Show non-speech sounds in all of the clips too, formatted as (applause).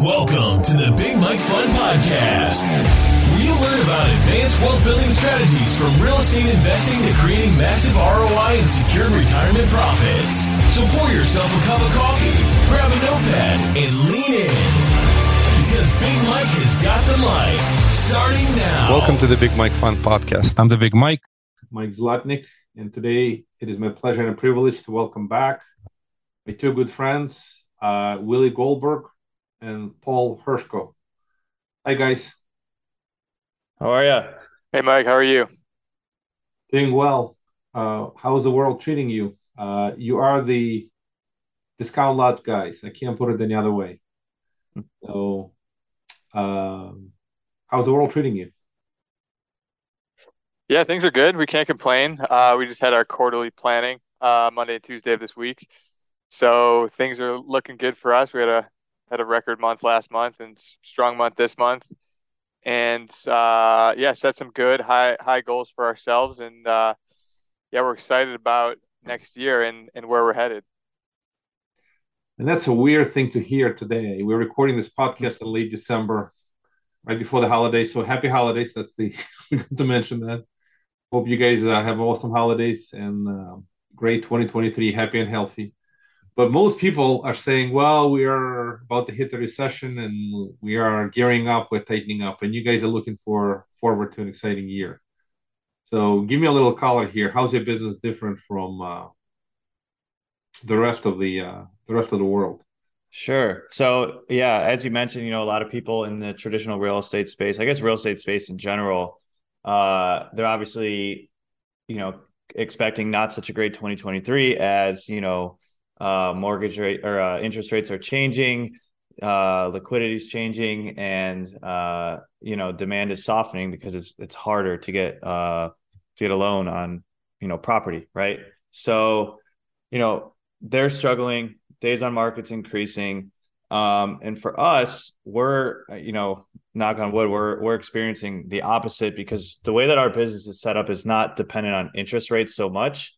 Welcome to the Big Mike Fund Podcast, where you learn about advanced wealth building strategies from real estate investing to creating massive ROI and secure retirement profits. So pour yourself a cup of coffee, grab a notepad, and lean in. Because Big Mike has got the mic starting now. Welcome to the Big Mike Fund Podcast. I'm the Big Mike. Mike Zlotnik, and today it is my pleasure and a privilege to welcome back my two good friends, uh, Willie Goldberg and Paul Hershko. Hi, guys. How are you? Hey, Mike. How are you? Doing well. Uh, how's the world treating you? Uh, you are the discount lots guys. I can't put it any other way. So, um, how's the world treating you? Yeah, things are good. We can't complain. Uh, we just had our quarterly planning uh, Monday and Tuesday of this week, so things are looking good for us. We had a had a record month last month and strong month this month, and uh, yeah, set some good high high goals for ourselves, and uh, yeah, we're excited about next year and and where we're headed. And that's a weird thing to hear today. We're recording this podcast in late December, right before the holidays. So happy holidays. That's the (laughs) to mention that. Hope you guys uh, have awesome holidays and uh, great 2023, happy and healthy. But most people are saying, well, we are about to hit the recession and we are gearing up, we're tightening up, and you guys are looking for forward to an exciting year. So give me a little color here. How's your business different from uh, the rest of the uh, the rest of the world? Sure. So yeah, as you mentioned, you know, a lot of people in the traditional real estate space, I guess real estate space in general, uh, they're obviously, you know, expecting not such a great 2023 as you know, uh, mortgage rate or uh, interest rates are changing, uh, liquidity is changing, and uh, you know, demand is softening because it's it's harder to get uh, to get a loan on you know property, right? So, you know, they're struggling. Days on market's increasing. Um, and for us, we're you know, knock on wood, we're we're experiencing the opposite because the way that our business is set up is not dependent on interest rates so much.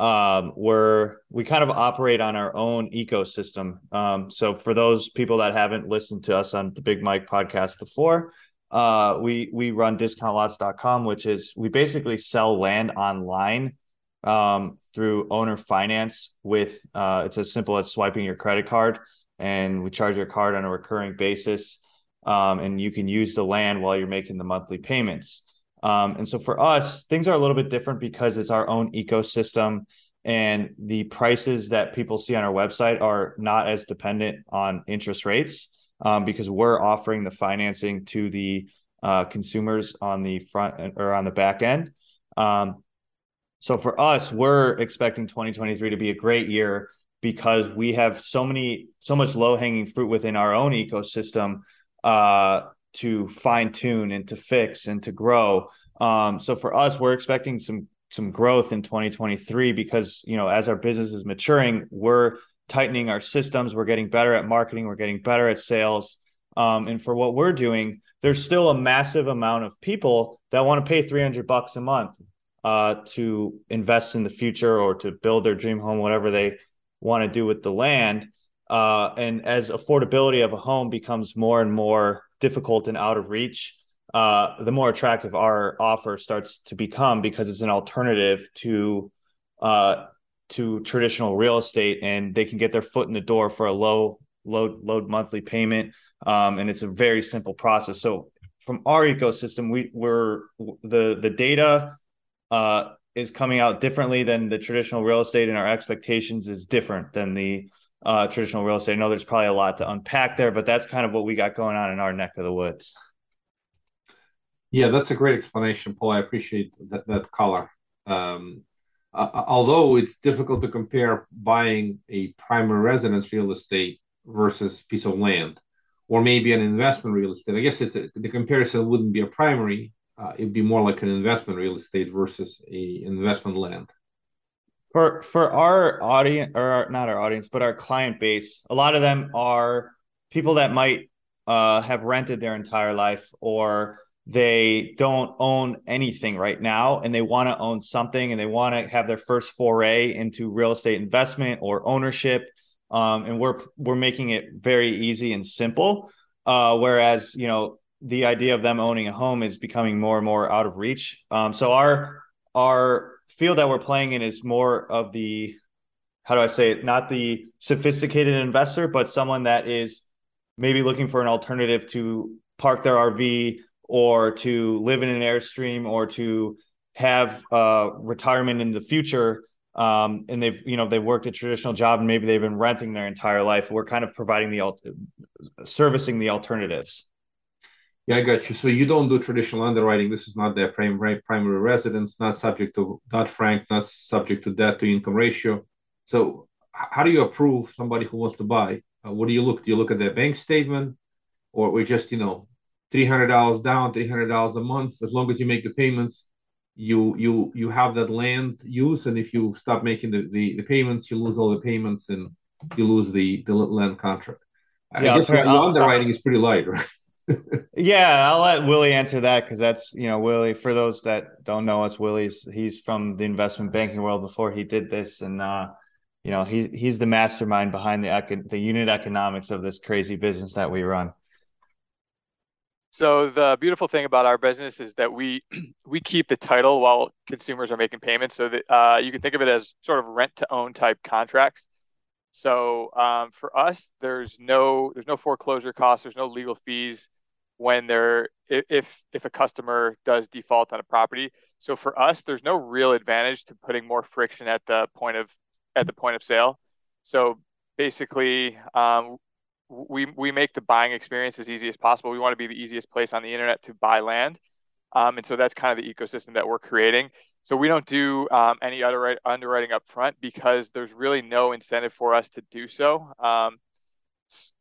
Um, we're we kind of operate on our own ecosystem. Um, so for those people that haven't listened to us on the Big Mike podcast before, uh, we we run discountlots.com, which is we basically sell land online um, through owner finance with uh, it's as simple as swiping your credit card and we charge your card on a recurring basis um, and you can use the land while you're making the monthly payments um, and so for us things are a little bit different because it's our own ecosystem and the prices that people see on our website are not as dependent on interest rates um, because we're offering the financing to the uh, consumers on the front or on the back end. Um, so for us, we're expecting 2023 to be a great year because we have so many, so much low hanging fruit within our own ecosystem uh, to fine tune and to fix and to grow. Um, so for us, we're expecting some some growth in 2023 because you know as our business is maturing, we're tightening our systems, we're getting better at marketing, we're getting better at sales. Um, and for what we're doing, there's still a massive amount of people that want to pay 300 bucks a month uh, to invest in the future or to build their dream home, whatever they want to do with the land. Uh, and as affordability of a home becomes more and more difficult and out of reach, uh, the more attractive our offer starts to become because it's an alternative to uh, to traditional real estate, and they can get their foot in the door for a low low low monthly payment, um, and it's a very simple process. So from our ecosystem, we we're the the data uh, is coming out differently than the traditional real estate, and our expectations is different than the uh, traditional real estate. I know there's probably a lot to unpack there, but that's kind of what we got going on in our neck of the woods. Yeah, that's a great explanation, Paul. I appreciate that, that color. Um, uh, although it's difficult to compare buying a primary residence real estate versus piece of land, or maybe an investment real estate. I guess it's a, the comparison wouldn't be a primary uh, it'd be more like an investment real estate versus a investment land for for our audience or our, not our audience but our client base a lot of them are people that might uh, have rented their entire life or they don't own anything right now and they want to own something and they want to have their first foray into real estate investment or ownership um, and we're we're making it very easy and simple. Uh, whereas you know the idea of them owning a home is becoming more and more out of reach. Um, so our our field that we're playing in is more of the how do I say it? Not the sophisticated investor, but someone that is maybe looking for an alternative to park their RV or to live in an airstream or to have uh, retirement in the future. Um, and they've you know they've worked a traditional job and maybe they've been renting their entire life. We're kind of providing the servicing the alternatives yeah i got you. So you don't do traditional underwriting. This is not their primary primary residence not subject to dodd-frank not subject to debt to income ratio. So how do you approve somebody who wants to buy? Uh, what do you look do you look at their bank statement? Or we just you know $300 down $300 a month. As long as you make the payments you you you have that land use. And if you stop making the, the, the payments you lose all the payments and you lose the the land contract. Yeah, I guess your underwriting is pretty light right yeah i'll let willie answer that because that's you know willie for those that don't know us willie's he's from the investment banking world before he did this and uh you know he's he's the mastermind behind the the unit economics of this crazy business that we run. So the beautiful thing about our business is that we (clears throat) we keep the title while consumers are making payments, so that uh, you can think of it as sort of rent to own type contracts. So um, for us, there's no there's no foreclosure costs, there's no legal fees when they're if if a customer does default on a property. So for us, there's no real advantage to putting more friction at the point of at the point of sale. So basically, um, we we make the buying experience as easy as possible. We want to be the easiest place on the internet to buy land, um, and so that's kind of the ecosystem that we're creating. So we don't do um, any underwriting up front because there's really no incentive for us to do so. Um,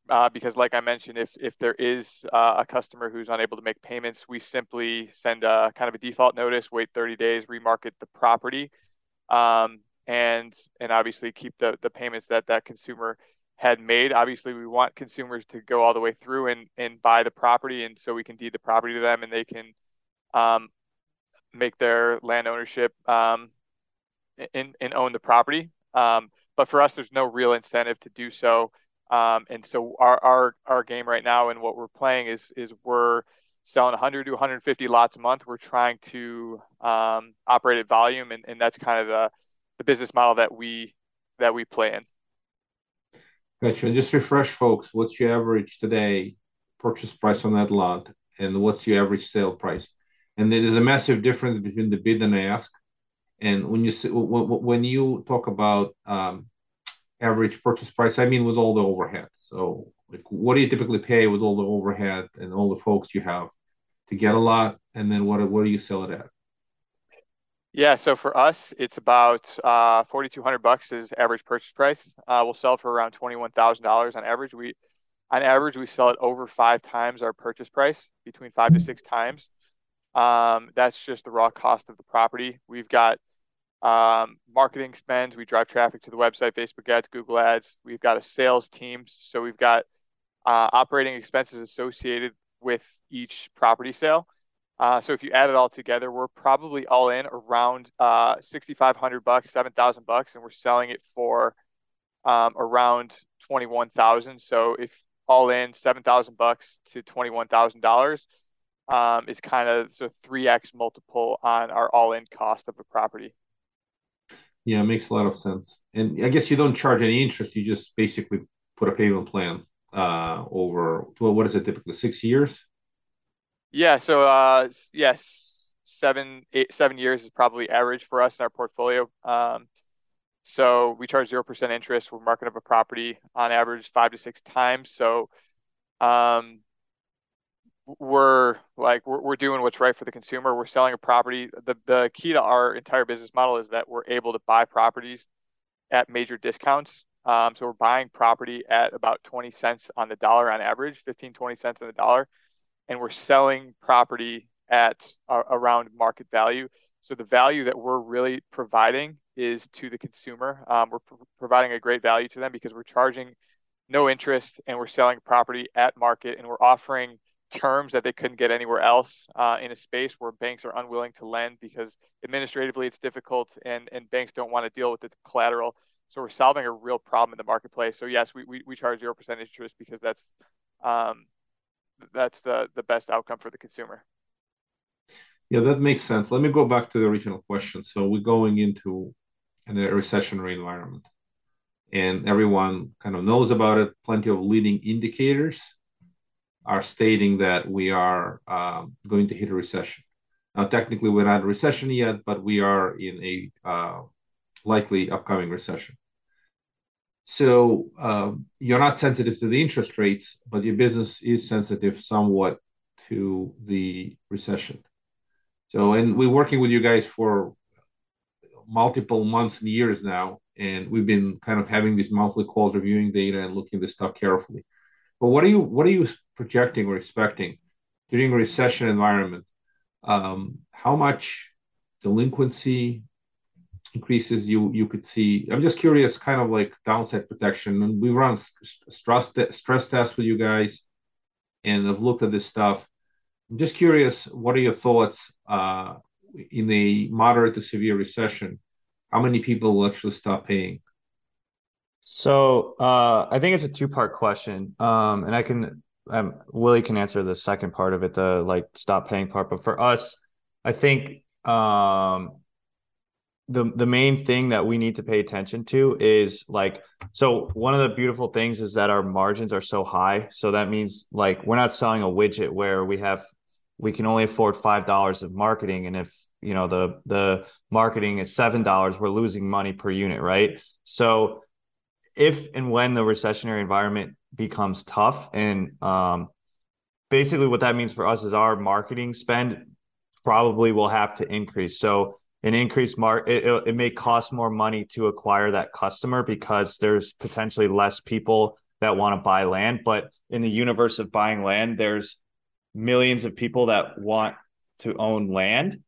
uh, because, like I mentioned, if if there is uh, a customer who's unable to make payments, we simply send a kind of a default notice, wait 30 days, remarket the property, um, and and obviously keep the the payments that that consumer had made. Obviously, we want consumers to go all the way through and, and buy the property, and so we can deed the property to them, and they can um, make their land ownership um, and, and own the property. Um, but for us, there's no real incentive to do so. Um, and so our, our our game right now and what we're playing is is we're selling 100 to 150 lots a month. We're trying to um, operate at volume, and, and that's kind of the the business model that we that we play in. Gotcha. And just refresh folks, what's your average today purchase price on that lot and what's your average sale price? And there's a massive difference between the bid and ask. And when you when you talk about um, average purchase price, I mean with all the overhead. So, like, what do you typically pay with all the overhead and all the folks you have to get a lot? And then what what do you sell it at? Yeah, so for us, it's about uh, forty two hundred bucks is average purchase price. Uh, we'll sell for around twenty one thousand dollars on average. We, on average, we sell it over five times our purchase price, between five to six times. Um, that's just the raw cost of the property. We've got um, marketing spends. We drive traffic to the website, Facebook ads, Google ads. We've got a sales team, so we've got uh, operating expenses associated with each property sale. Uh, so if you add it all together, we're probably all in around uh, 6,500 bucks, 7,000 bucks, and we're selling it for um, around 21,000. So if all in 7,000 bucks to $21,000 um, is kind of so 3x multiple on our all-in cost of a property. Yeah, it makes a lot of sense. And I guess you don't charge any interest. You just basically put a payment plan uh, over, well, what is it typically, six years? Yeah. So, uh, yes, seven, eight, seven years is probably average for us in our portfolio. Um, so we charge zero percent interest. We're marking up a property on average five to six times. So, um, we're like we're, we're doing what's right for the consumer. We're selling a property. The the key to our entire business model is that we're able to buy properties at major discounts. Um, so we're buying property at about 20 cents on the dollar on average, 15, 20 cents on the dollar and we're selling property at uh, around market value. So the value that we're really providing is to the consumer. Um, we're pr- providing a great value to them because we're charging no interest and we're selling property at market and we're offering terms that they couldn't get anywhere else uh, in a space where banks are unwilling to lend because administratively it's difficult and, and banks don't want to deal with the collateral. So we're solving a real problem in the marketplace. So yes, we we, we charge zero percent interest because that's um, that's the the best outcome for the consumer. Yeah, that makes sense. Let me go back to the original question. So we're going into a recessionary environment, and everyone kind of knows about it. Plenty of leading indicators are stating that we are um, going to hit a recession. Now, technically, we're not in a recession yet, but we are in a uh, likely upcoming recession. So um, you're not sensitive to the interest rates, but your business is sensitive somewhat to the recession. So, and we're working with you guys for multiple months and years now, and we've been kind of having these monthly calls, reviewing data and looking at this stuff carefully. But what are you what are you projecting or expecting during a recession environment? Um, how much delinquency increases you you could see? I'm just curious, kind of like downside protection. And we run stress stress tests with you guys, and I've looked at this stuff. I'm just curious, what are your thoughts uh, in a moderate to severe recession? How many people will actually stop paying? So uh, I think it's a two part question, um, and I can um, Willie can answer the second part of it, the like stop paying part. But for us, I think um, the the main thing that we need to pay attention to is like so one of the beautiful things is that our margins are so high. So that means like we're not selling a widget where we have we can only afford five dollars of marketing, and if you know the the marketing is seven dollars, we're losing money per unit, right? So if and when the recessionary environment becomes tough and um, basically what that means for us is our marketing spend probably will have to increase. So an increased mark it, it may cost more money to acquire that customer because there's potentially less people that want to buy land but in the universe of buying land there's millions of people that want to own land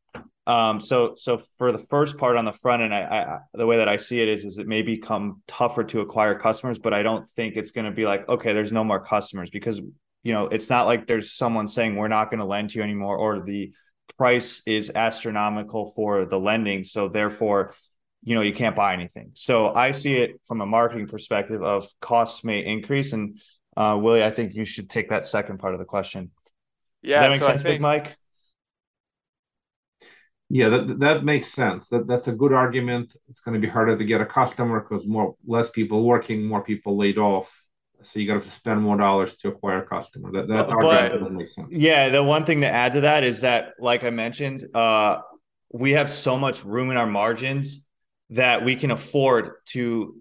um, so so for the first part on the front end, I, I, the way that I see it is is it may become tougher to acquire customers, but I don't think it's going to be like okay, there's no more customers because you know it's not like there's someone saying we're not going to lend to you anymore or the price is astronomical for the lending, so therefore you know you can't buy anything. So I see it from a marketing perspective of costs may increase, and uh, Willie, I think you should take that second part of the question. Yeah, Does that make so sense, think, Big Mike? Yeah, that that makes sense. That that's a good argument. It's going to be harder to get a customer because more less people working, more people laid off. So you got to spend more dollars to acquire a customer. That that but, argument doesn't make sense. Yeah, the one thing to add to that is that, like I mentioned, uh, we have so much room in our margins that we can afford to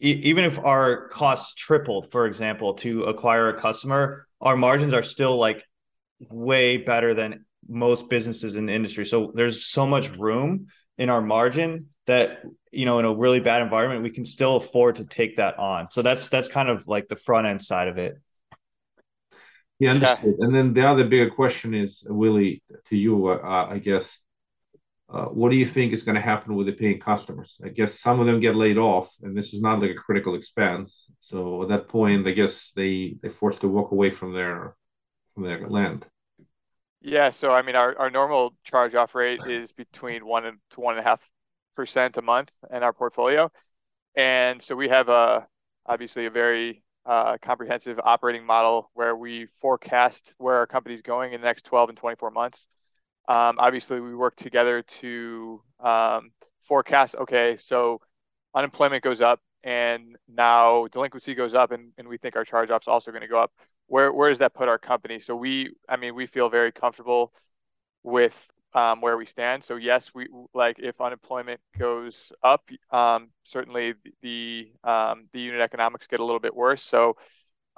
even if our costs tripled, for example, to acquire a customer, our margins are still like way better than most businesses in the industry. So there's so much room in our margin that you know in a really bad environment we can still afford to take that on. So that's that's kind of like the front end side of it. Yeah, understood. Yeah. And then the other bigger question is Willie to you, uh, I guess. Uh, what do you think is going to happen with the paying customers? I guess some of them get laid off, and this is not like a critical expense. So at that point, I guess they they forced to walk away from their from their land. Yeah, so I mean, our, our normal charge off rate is between one and to one and a half percent a month in our portfolio, and so we have a obviously a very uh, comprehensive operating model where we forecast where our company's going in the next 12 and 24 months. Um, obviously, we work together to um, forecast. Okay, so unemployment goes up, and now delinquency goes up, and, and we think our charge offs also going to go up where where does that put our company? So we, I mean, we feel very comfortable with um, where we stand. So yes, we like if unemployment goes up, um, certainly the um, the unit economics get a little bit worse. So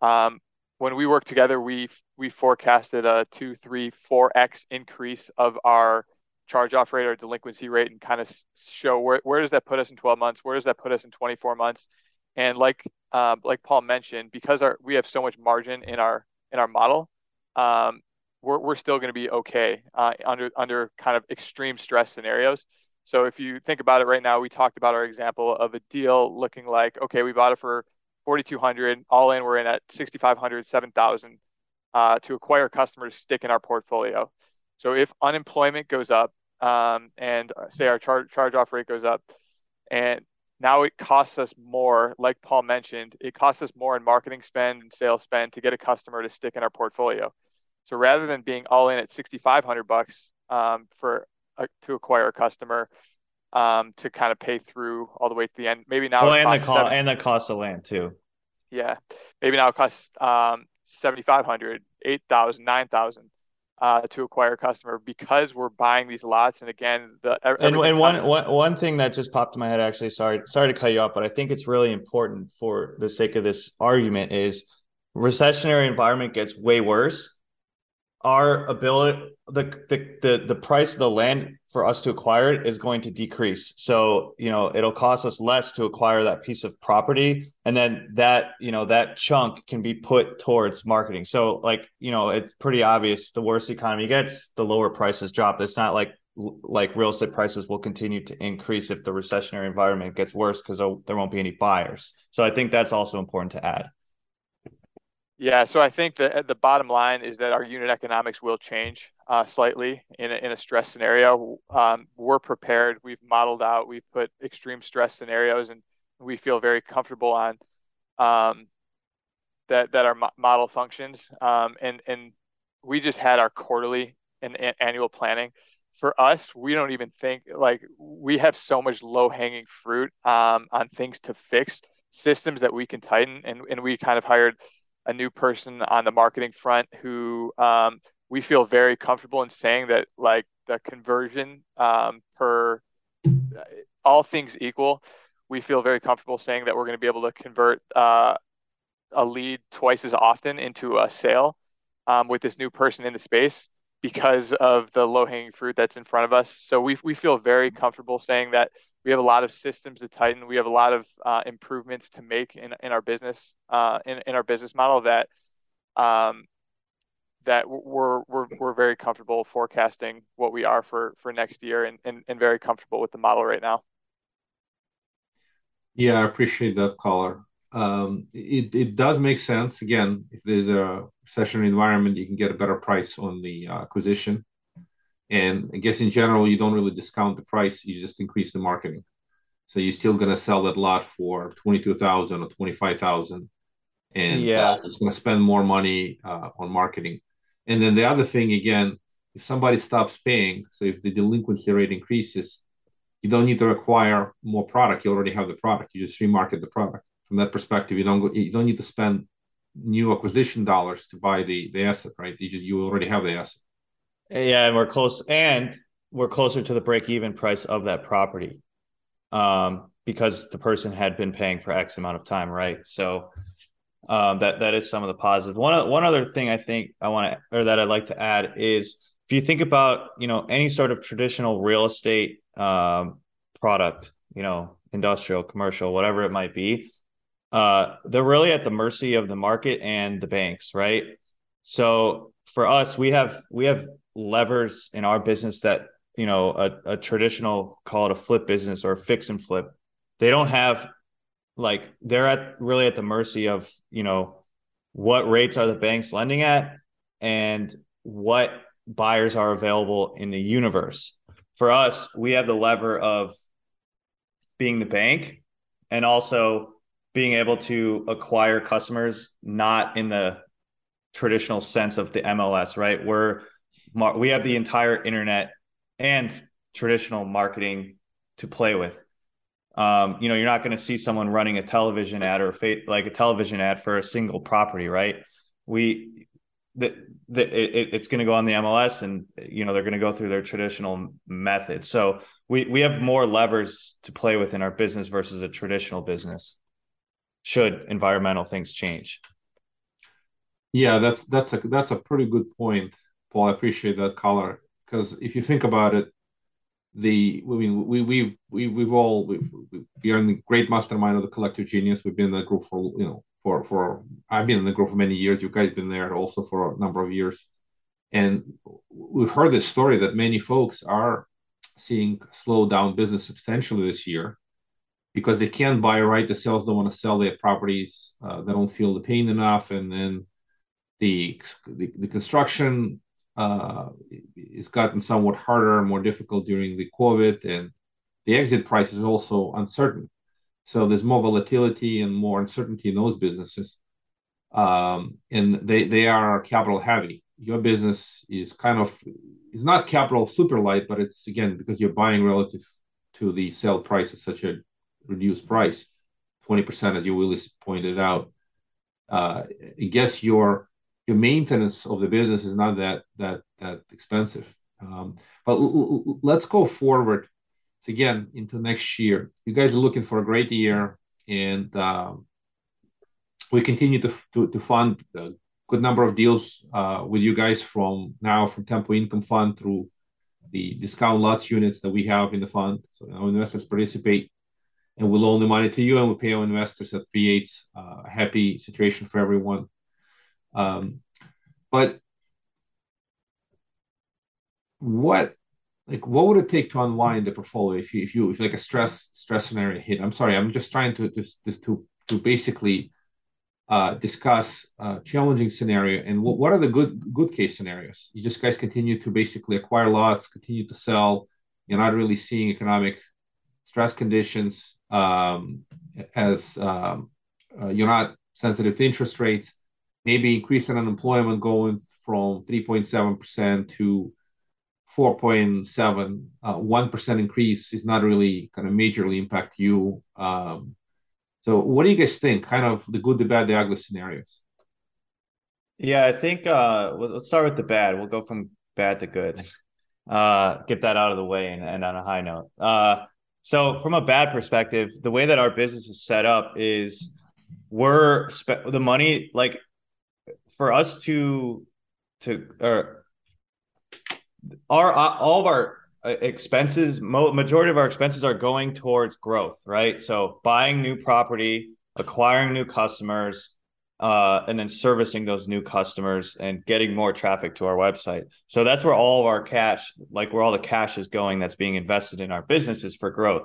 um, when we work together, we we forecasted a two, three, four x increase of our charge off rate or delinquency rate, and kind of show where where does that put us in 12 months? Where does that put us in 24 months? And like uh, like Paul mentioned, because our we have so much margin in our in our model, um, we're we're still going to be okay uh, under under kind of extreme stress scenarios. So if you think about it right now, we talked about our example of a deal looking like okay, we bought it for 4,200, all in we're in at 6,500, 7,000 uh, to acquire customers, stick in our portfolio. So if unemployment goes up um, and uh, say our charge charge off rate goes up, and now it costs us more, like Paul mentioned, it costs us more in marketing spend and sales spend to get a customer to stick in our portfolio. So rather than being all in at 6,500 bucks um, for uh, to acquire a customer, um, to kind of pay through all the way to the end. Maybe now well, and the cost and the cost of land too. Yeah, maybe now it costs um, 7,500, 8,000, 9,000 uh, to acquire a customer because we're buying these lots. And again, the and, and one, one one thing that just popped in my head actually, sorry, sorry to cut you off, but I think it's really important for the sake of this argument is recessionary environment gets way worse. Our ability the, the the the price of the land for us to acquire it is going to decrease. So, you know, it'll cost us less to acquire that piece of property and then that, you know, that chunk can be put towards marketing. So, like, you know, it's pretty obvious the worse the economy gets, the lower prices drop. It's not like like real estate prices will continue to increase if the recessionary environment gets worse because there won't be any buyers. So, I think that's also important to add. Yeah, so I think the the bottom line is that our unit economics will change uh, slightly in a, in a stress scenario. Um, we're prepared. We've modeled out. We've put extreme stress scenarios, and we feel very comfortable on um, that that our mo- model functions. Um, and and we just had our quarterly and, and annual planning. For us, we don't even think like we have so much low hanging fruit um, on things to fix, systems that we can tighten, and and we kind of hired a new person on the marketing front who um, we feel very comfortable in saying that like the conversion um, per all things equal, we feel very comfortable saying that we're going to be able to convert uh, a lead twice as often into a sale um, with this new person in the space because of the low hanging fruit that's in front of us. So we we feel very comfortable saying that we have a lot of systems to tighten. We have a lot of uh, improvements to make in, in our business uh, in, in our business model that um, that we're we're we're very comfortable forecasting what we are for for next year and, and, and very comfortable with the model right now. Yeah, I appreciate that caller. Um, it it does make sense. Again, if there's a recessionary environment, you can get a better price on the uh, acquisition. And I guess in general, you don't really discount the price; you just increase the marketing. So you're still going to sell that lot for twenty two thousand or twenty five thousand, and yeah, uh, it's going to spend more money uh, on marketing. And then the other thing, again, if somebody stops paying, so if the delinquency rate increases, you don't need to acquire more product. You already have the product. You just remarket the product. From that perspective, you don't go, you don't need to spend new acquisition dollars to buy the the asset, right? You just you already have the asset. Yeah, and we're close, and we're closer to the break even price of that property, um, because the person had been paying for X amount of time, right? So um, that that is some of the positives. One one other thing I think I want to or that I'd like to add is if you think about you know any sort of traditional real estate um, product, you know, industrial, commercial, whatever it might be, uh, they're really at the mercy of the market and the banks, right? So for us, we have we have levers in our business that you know a, a traditional call it a flip business or a fix and flip. They don't have like they're at really at the mercy of you know what rates are the banks lending at and what buyers are available in the universe. For us we have the lever of being the bank and also being able to acquire customers not in the traditional sense of the MLS right we're we have the entire internet and traditional marketing to play with. Um, you know, you're not going to see someone running a television ad or fa- like a television ad for a single property, right? We the it, it's going to go on the MLS, and you know they're going to go through their traditional method. So we we have more levers to play with in our business versus a traditional business. Should environmental things change? Yeah, that's that's a that's a pretty good point. Paul. I appreciate that color because if you think about it, the I mean we we've we, we've all we, we are in the great mastermind of the collective genius. We've been in that group for you know for for I've been in the group for many years. You guys been there also for a number of years, and we've heard this story that many folks are seeing slow down business substantially this year because they can't buy right. The sales don't want to sell their properties. Uh, they don't feel the pain enough, and then the the, the construction uh, it's gotten somewhat harder and more difficult during the COVID, and the exit price is also uncertain. so there's more volatility and more uncertainty in those businesses, um, and they they are capital heavy. Your business is kind of is not capital super light, but it's again because you're buying relative to the sale price at such a reduced price, twenty percent, as you Willis pointed out. Uh, I guess your your maintenance of the business is not that that that expensive. Um, but l- l- let's go forward so again into next year. You guys are looking for a great year, and um, we continue to, to, to fund a good number of deals uh, with you guys from now from Tempo Income Fund through the discount lots units that we have in the fund. So our investors participate, and we loan the money to you, and we pay our investors. That creates uh, a happy situation for everyone. Um, but what like what would it take to unwind the portfolio if you if you if like a stress stress scenario hit? I'm sorry, I'm just trying to to to to basically uh, discuss a challenging scenario and what, what are the good good case scenarios. You just guys continue to basically acquire lots, continue to sell. You're not really seeing economic stress conditions um, as um, uh, you're not sensitive to interest rates. Maybe increasing unemployment going from 3.7% to 4.7, uh, 1% increase is not really kind of majorly impact you. Um, so what do you guys think? Kind of the good, the bad, the ugly scenarios. Yeah, I think uh, let's start with the bad. We'll go from bad to good. Uh, get that out of the way and, and on a high note. Uh, so from a bad perspective, the way that our business is set up is we're spe- the money like for us to to or our all of our expenses majority of our expenses are going towards growth right? So buying new property acquiring new customers uh, and then servicing those new customers and getting more traffic to our website. So that's where all of our cash like where all the cash is going that's being invested in our businesses for growth.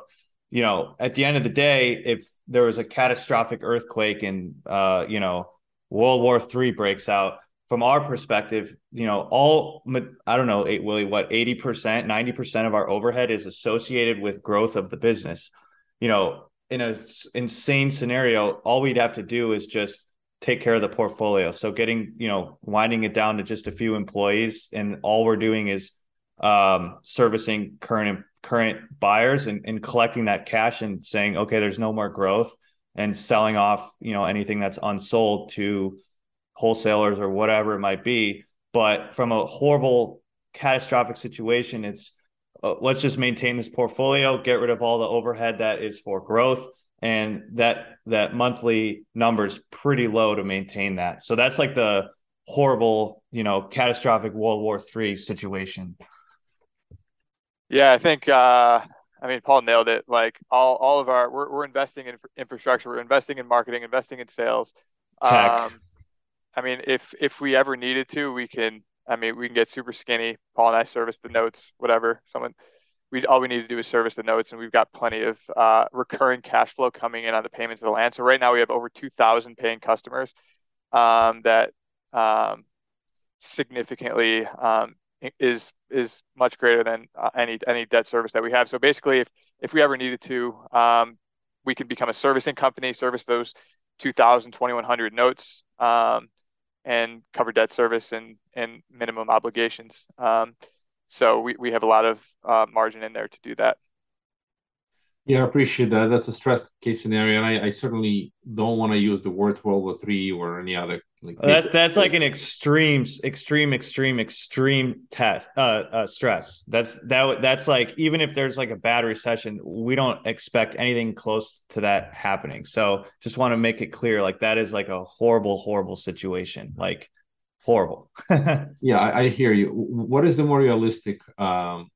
You know at the end of the day if there was a catastrophic earthquake and uh, you know world war three breaks out from our perspective, you know, all I don't know, Willie, what eighty percent, ninety percent of our overhead is associated with growth of the business. You know, in a insane scenario, all we'd have to do is just take care of the portfolio. So getting, you know, winding it down to just a few employees, and all we're doing is um, servicing current current buyers and, and collecting that cash and saying, okay, there's no more growth, and selling off, you know, anything that's unsold to wholesalers or whatever it might be. But from a horrible, catastrophic situation, it's uh, let's just maintain this portfolio, get rid of all the overhead that is for growth, and that that monthly number is pretty low to maintain that. So that's like the horrible, you know, catastrophic World War Three situation. Yeah, I think. uh I mean, Paul nailed it. Like all, all of our, we're, we're investing in infrastructure, we're investing in marketing, investing in sales. Tech. Um, I mean, if if we ever needed to, we can. I mean, we can get super skinny. Paul and I service the notes, whatever. Someone, we all we need to do is service the notes, and we've got plenty of uh, recurring cash flow coming in on the payments of the land. So right now we have over two thousand paying customers um, that um, significantly um, is is much greater than uh, any any debt service that we have. So basically, if if we ever needed to, um, we could become a servicing company, service those 2,000, 2,100 notes. Um, and cover debt service and and minimum obligations. Um, so we, we have a lot of uh, margin in there to do that. Yeah, I appreciate that. That's a stress case scenario, and I, I certainly don't want to use the word World War Three or any other. Like, that's that's like an extreme, extreme, extreme, extreme test uh, uh, stress. That's that that's like even if there's like a bad recession, we don't expect anything close to that happening. So just want to make it clear, like that is like a horrible, horrible situation. Like horrible. (laughs) yeah, I, I, hear you. What is the more realistic um,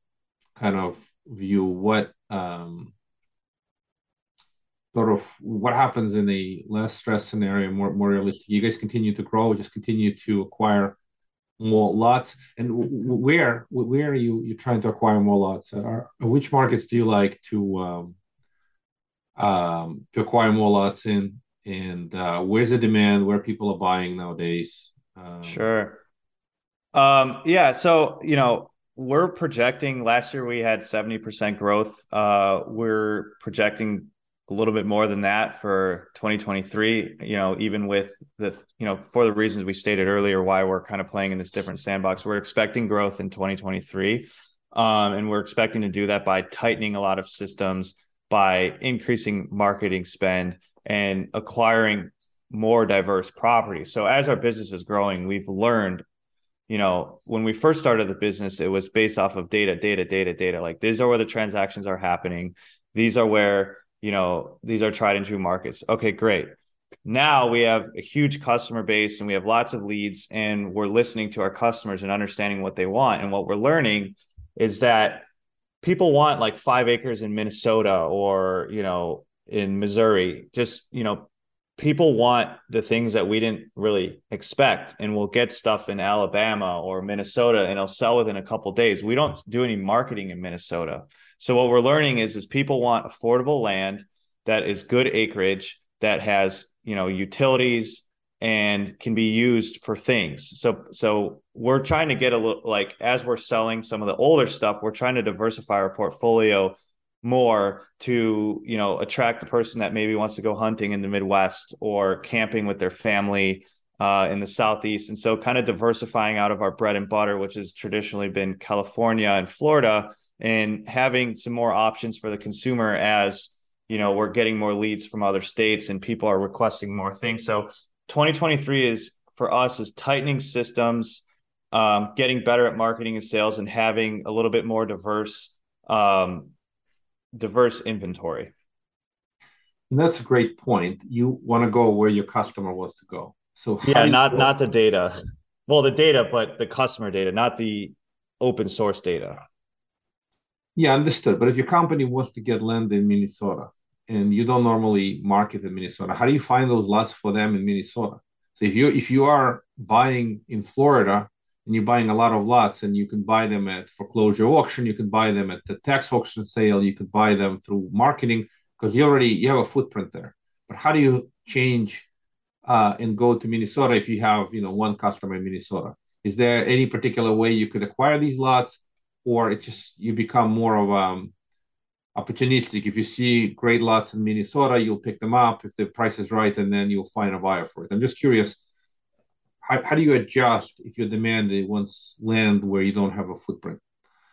kind of view? What um, sort of what happens in a less stress scenario, more more realistic? You guys continue to grow, just continue to acquire more lots. And where where are you you trying to acquire more lots? Are, which markets do you like to um, um, to acquire more lots in? And uh, where's the demand? Where people are buying nowadays? Um, sure. Um, yeah. So you know, we're projecting last year we had 70% growth. Uh, we're projecting a little bit more than that for 2023 you know even with the you know for the reasons we stated earlier why we're kind of playing in this different sandbox we're expecting growth in 2023 um, and we're expecting to do that by tightening a lot of systems by increasing marketing spend and acquiring more diverse properties so as our business is growing we've learned you know, when we first started the business, it was based off of data, data, data, data. Like these are where the transactions are happening. These are where you know, these are tried and true markets. Okay, great. Now we have a huge customer base and we have lots of leads and we're listening to our customers and understanding what they want. And what we're learning is that people want like five acres in Minnesota or, you know, in Missouri. Just, you know, people want the things that we didn't really expect and we'll get stuff in Alabama or Minnesota and it'll sell within a couple days. We don't do any marketing in Minnesota. So what we're learning is is people want affordable land that is good acreage that has, you know, utilities and can be used for things. So so we're trying to get a little like as we're selling some of the older stuff, we're trying to diversify our portfolio more to you know attract the person that maybe wants to go hunting in the midwest or camping with their family uh, in the southeast and so kind of diversifying out of our bread and butter which has traditionally been california and florida and having some more options for the consumer as you know we're getting more leads from other states and people are requesting more things. So 2023 is for us is tightening systems um, getting better at marketing and sales and having a little bit more diverse um, diverse inventory. And that's a great point. You want to go where your customer wants to go. So yeah not not the data. Well the data but the customer data not the open source data yeah, understood. But if your company wants to get land in Minnesota and you don't normally market in Minnesota, how do you find those lots for them in Minnesota? So if you if you are buying in Florida and you're buying a lot of lots and you can buy them at foreclosure auction, you can buy them at the tax auction sale, you could buy them through marketing because you already you have a footprint there. But how do you change uh, and go to Minnesota if you have you know one customer in Minnesota? Is there any particular way you could acquire these lots? Or it just you become more of um opportunistic. If you see great lots in Minnesota, you'll pick them up if the price is right, and then you'll find a buyer for it. I'm just curious, how, how do you adjust if your demand wants land where you don't have a footprint?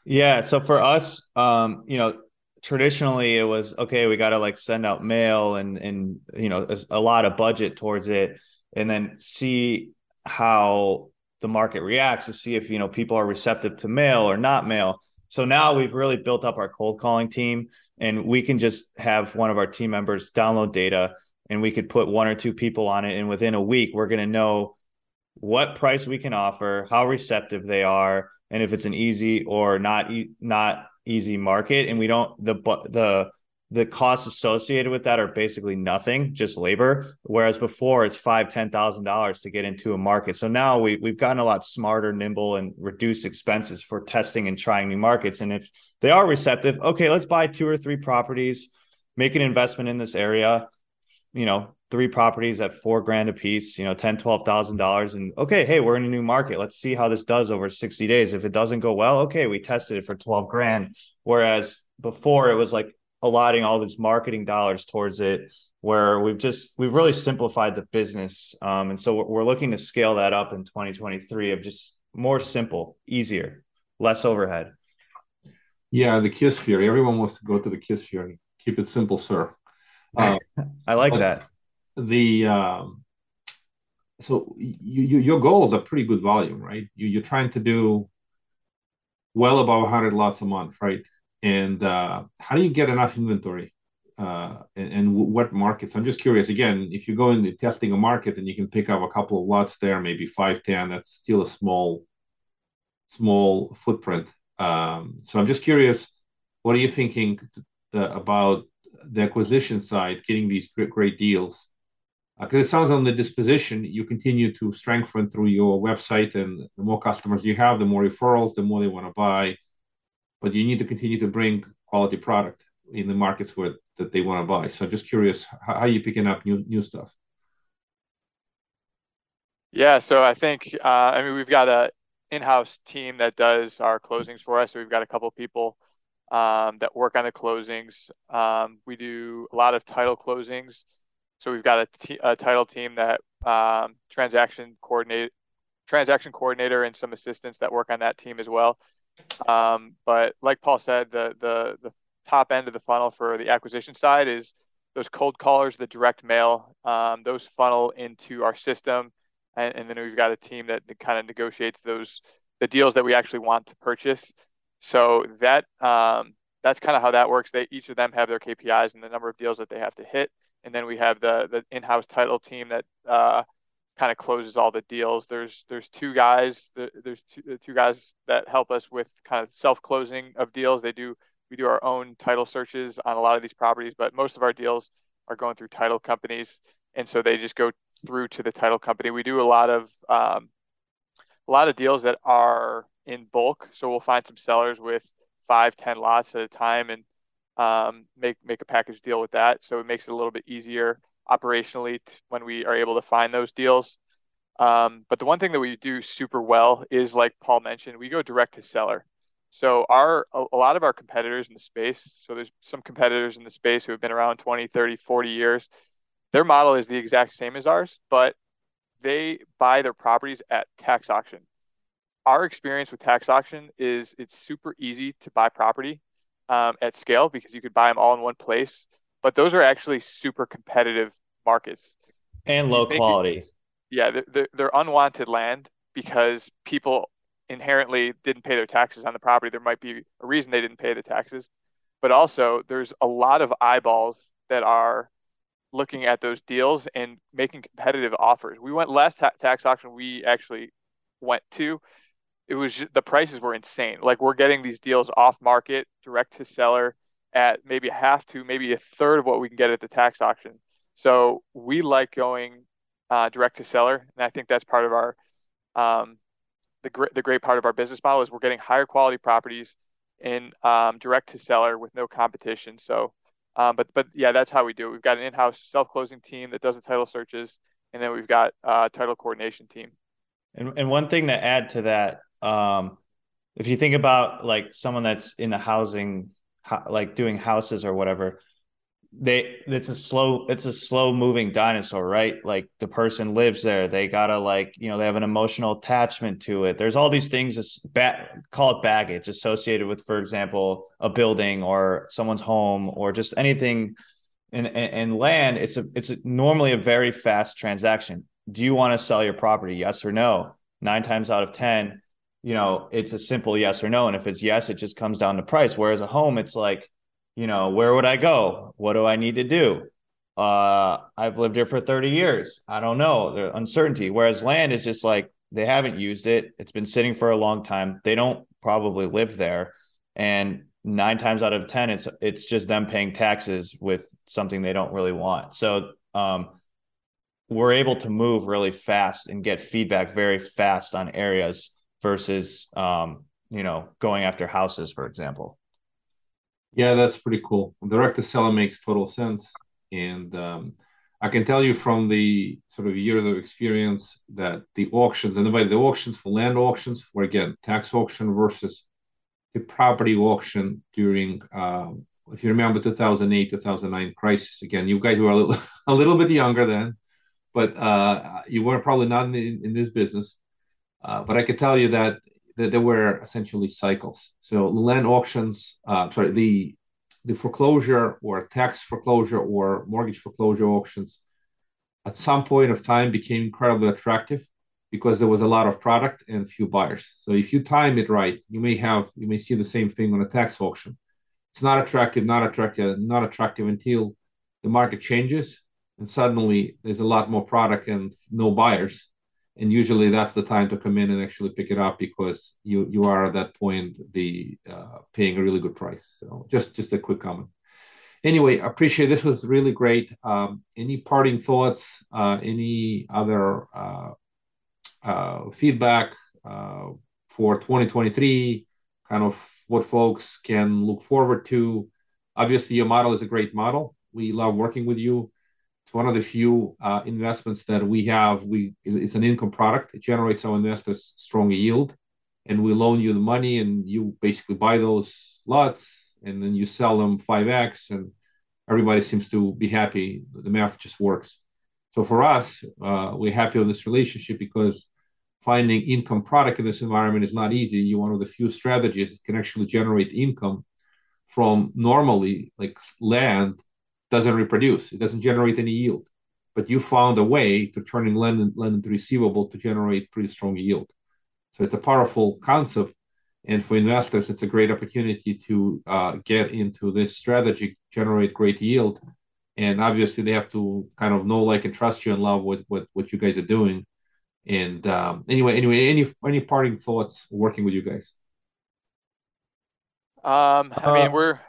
Yeah, so for us, um, you know, traditionally it was okay. We got to like send out mail and and you know a lot of budget towards it, and then see how the market reacts to see if you know people are receptive to mail or not mail. So now we've really built up our cold calling team, and we can just have one of our team members download data, and we could put one or two people on it, and within a week we're going to know what price we can offer, how receptive they are, and if it's an easy or not not easy market. And we don't the the the costs associated with that are basically nothing, just labor. Whereas before it's five, ten thousand dollars to get into a market. So now we we've gotten a lot smarter, nimble, and reduced expenses for testing and trying new markets. And if they are receptive, okay, let's buy two or three properties, make an investment in this area. You know, three properties at four grand a piece, you know, ten, twelve thousand dollars. And okay, hey, we're in a new market. Let's see how this does over 60 days. If it doesn't go well, okay, we tested it for 12 grand. Whereas before it was like allotting all these marketing dollars towards it where we've just we've really simplified the business um, and so we're looking to scale that up in 2023 of just more simple easier less overhead. Yeah the KISS theory. Everyone wants to go to the KISS theory. Keep it simple sir. Uh, (laughs) i like that. The um, so you, you, your is a pretty good volume right? You, you're trying to do well above 100 lots a month right and uh, how do you get enough inventory uh, and, and, what markets? I'm just curious again if you go into testing a market and you can pick up a couple of lots there maybe five ten that's still a small small footprint. Um, so i'm just curious what are you thinking uh, about the acquisition side getting these great, great deals? Because uh, it sounds on the disposition you continue to strengthen through your website and the more customers you have the more referrals the more they want to buy but you need to continue to bring quality product in the markets where that they want to buy. So just curious, how, how are you picking up new new stuff? Yeah, so I think uh, I mean we've got a in-house team that does our closings for us. So we've got a couple people um, that work on the closings. Um, we do a lot of title closings. So we've got a, t- a title team that um, transaction coordinate, transaction coordinator, and some assistants that work on that team as well. Um, but like Paul said, the the the top end of the funnel for the acquisition side is those cold callers, the direct mail. Um, those funnel into our system, and, and, then we've got a team that kind of negotiates those the deals that we actually want to purchase. So that um, that's kind of how that works. They each of them have their KPIs and the number of deals that they have to hit, and then we have the the in-house title team that uh, kind of closes all the deals. There's there's two guys there's two, two guys that help us with kind of self closing of deals. They do we do our own title searches on a lot of these properties, but most of our deals are going through title companies, and so they just go through to the title company. We do a lot of um, a lot of deals that are in bulk, so we'll find some sellers with five, ten lots at a time, and um, make make a package deal with that. So it makes it a little bit easier operationally t- when we are able to find those deals. Um, but the one thing that we do super well is, like Paul mentioned, we go direct to seller. So our a, a lot of our competitors in the space, so there's some competitors in the space who have been around 20, 30, 40 years. Their model is the exact same as ours, but they buy their properties at tax auction. Our experience with tax auction is it's super easy to buy property um, at scale because you could buy them all in one place. But those are actually super competitive markets and low quality. It, yeah, they're, they're unwanted land because people inherently didn't pay their taxes on the property. There might be a reason they didn't pay the taxes, but also there's a lot of eyeballs that are looking at those deals and making competitive offers. We went last ta- tax auction we actually went to. It was just, the prices were insane. Like we're getting these deals off market, direct to seller at maybe a half to maybe a third of what we can get at the tax auction. So we like going uh, direct to seller, and I think that's part of our um, the great the great part of our business model is we're getting higher quality properties in um, direct to seller with no competition. So, um, but but yeah, that's how we do it. We've got an in-house self-closing team that does the title searches, and then we've got a title coordination team. And and one thing to add to that, um, if you think about like someone that's in the housing, like doing houses or whatever, they it's a slow it's a slow moving dinosaur right? Like the person lives there. They gotta like you know they have an emotional attachment to it. There's all these things ba- call it baggage associated with for example a building or someone's home or just anything in, in, in land. It's a it's a, normally a very fast transaction. Do you want to sell your property? Yes or no? Nine times out of ten you know it's a simple yes or no. And if it's yes it just comes down to price. Whereas a home it's like you know, where would I go? What do I need to do? Uh, I've lived here for 30 years. I don't know. The uncertainty. Whereas land is just like they haven't used it. It's been sitting for a long time. They don't probably live there. And nine times out of 10, it's it's just them paying taxes with something they don't really want. So um, we're able to move really fast and get feedback very fast on areas versus um, you know, going after houses, for example. Yeah, that's pretty cool. Direct to seller makes total sense. And um, I can tell you from the sort of years of experience that the auctions, and by the auctions for land auctions, for again, tax auction versus the property auction during, uh, if you remember 2008, 2009 crisis, again, you guys were a little, (laughs) a little bit younger then, but uh, you were probably not in, in this business. Uh, but I can tell you that that there were essentially cycles. So land auctions, uh, sorry, the the foreclosure or tax foreclosure or mortgage foreclosure auctions at some point of time became incredibly attractive because there was a lot of product and few buyers. So if you time it right, you may have you may see the same thing on a tax auction. It's not attractive, not attractive, not attractive until the market changes and suddenly there's a lot more product and no buyers and usually that's the time to come in and actually pick it up because you you are at that point the uh, paying a really good price. So just just a quick comment. Anyway, appreciate this was really great. Um, any parting thoughts? Uh, any other uh, uh feedback uh, for 2023? Kind of what folks can look forward to. Obviously, your model is a great model. We love working with you. It's one of the few uh, investments that we have. We it's an income product. It generates our investors strong yield, and we loan you the money, and you basically buy those lots, and then you sell them 5x and everybody seems to be happy the math just works so for us uh, we're happy with this relationship because finding income product in this environment is not easy you're one of the few strategies that can actually generate income from normally like land doesn't reproduce it doesn't generate any yield but you found a way to turning land, land into receivable to generate pretty strong yield so it's a powerful concept and for investors, it's a great opportunity to uh, get into this strategy, generate great yield. And obviously, they have to kind of know, like, and trust you and love what what, what you guys are doing. And um, anyway, anyway, any any parting thoughts working with you guys? Um, I mean, uh, we're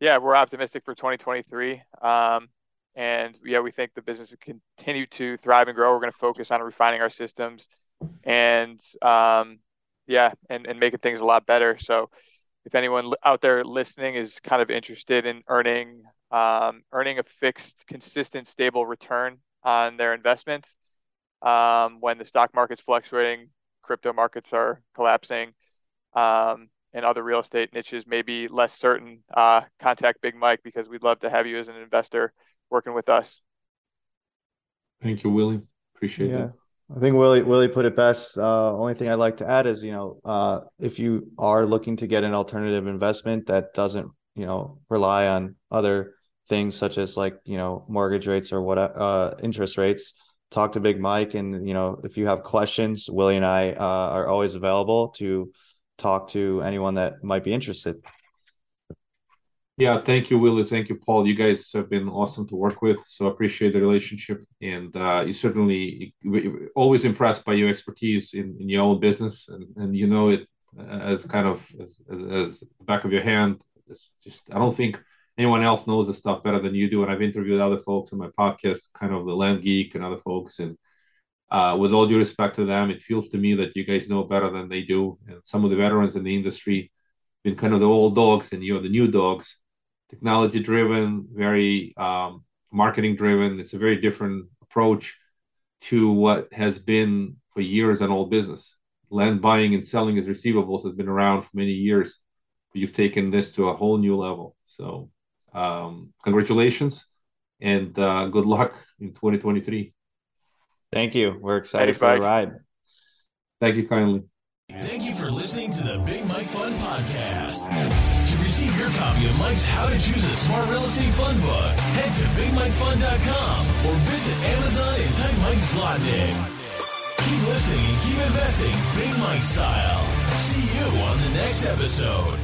yeah, we're optimistic for 2023. Um, and yeah, we think the business will continue to thrive and grow. We're going to focus on refining our systems and um, yeah, and, and making things a lot better. So if anyone out there listening is kind of interested in earning um, earning a fixed, consistent, stable return on their investments um, when the stock market's fluctuating, crypto markets are collapsing, um, and other real estate niches may be less certain, uh, contact Big Mike because we'd love to have you as an investor working with us. Thank you, Willie. Appreciate yeah. I think Willie Willie put it best. Uh, only thing I'd like to add is, you know, uh, if you are looking to get an alternative investment that doesn't, you know, rely on other things such as like, you know, mortgage rates or what uh, interest rates, talk to Big Mike. And you know, if you have questions, Willie and I uh, are always available to talk to anyone that might be interested. Yeah, thank you, Willie. Thank you, Paul. You guys have been awesome to work with, so I appreciate the relationship. And uh, you certainly always impressed by your expertise in, in your own business, and, and you know it as kind of as, as, as the back of your hand. It's just I don't think anyone else knows the stuff better than you do. And I've interviewed other folks on my podcast, kind of the Land Geek and other folks, and uh, with all due respect to them, it feels to me that you guys know better than they do. And some of the veterans in the industry been kind of the old dogs, and you're the new dogs technology driven, very um, marketing driven. It's a very different approach to what has been for years an old business. Land buying and selling as receivables has been around for many years. But you've taken this to a whole new level. So, um, congratulations and uh, good luck in 2023. Thank you. We're excited Thanks, for Mike. the ride. Thank you kindly. Thank you for listening to the Big Mike Fund Podcast. To receive your copy of Mike's How to Choose a Smart Real Estate Fund book, head to BigMikeFund.com or visit Amazon and type Mike's Mike Zlotnik. Keep listening and keep investing Big Mike style. See you on the next episode.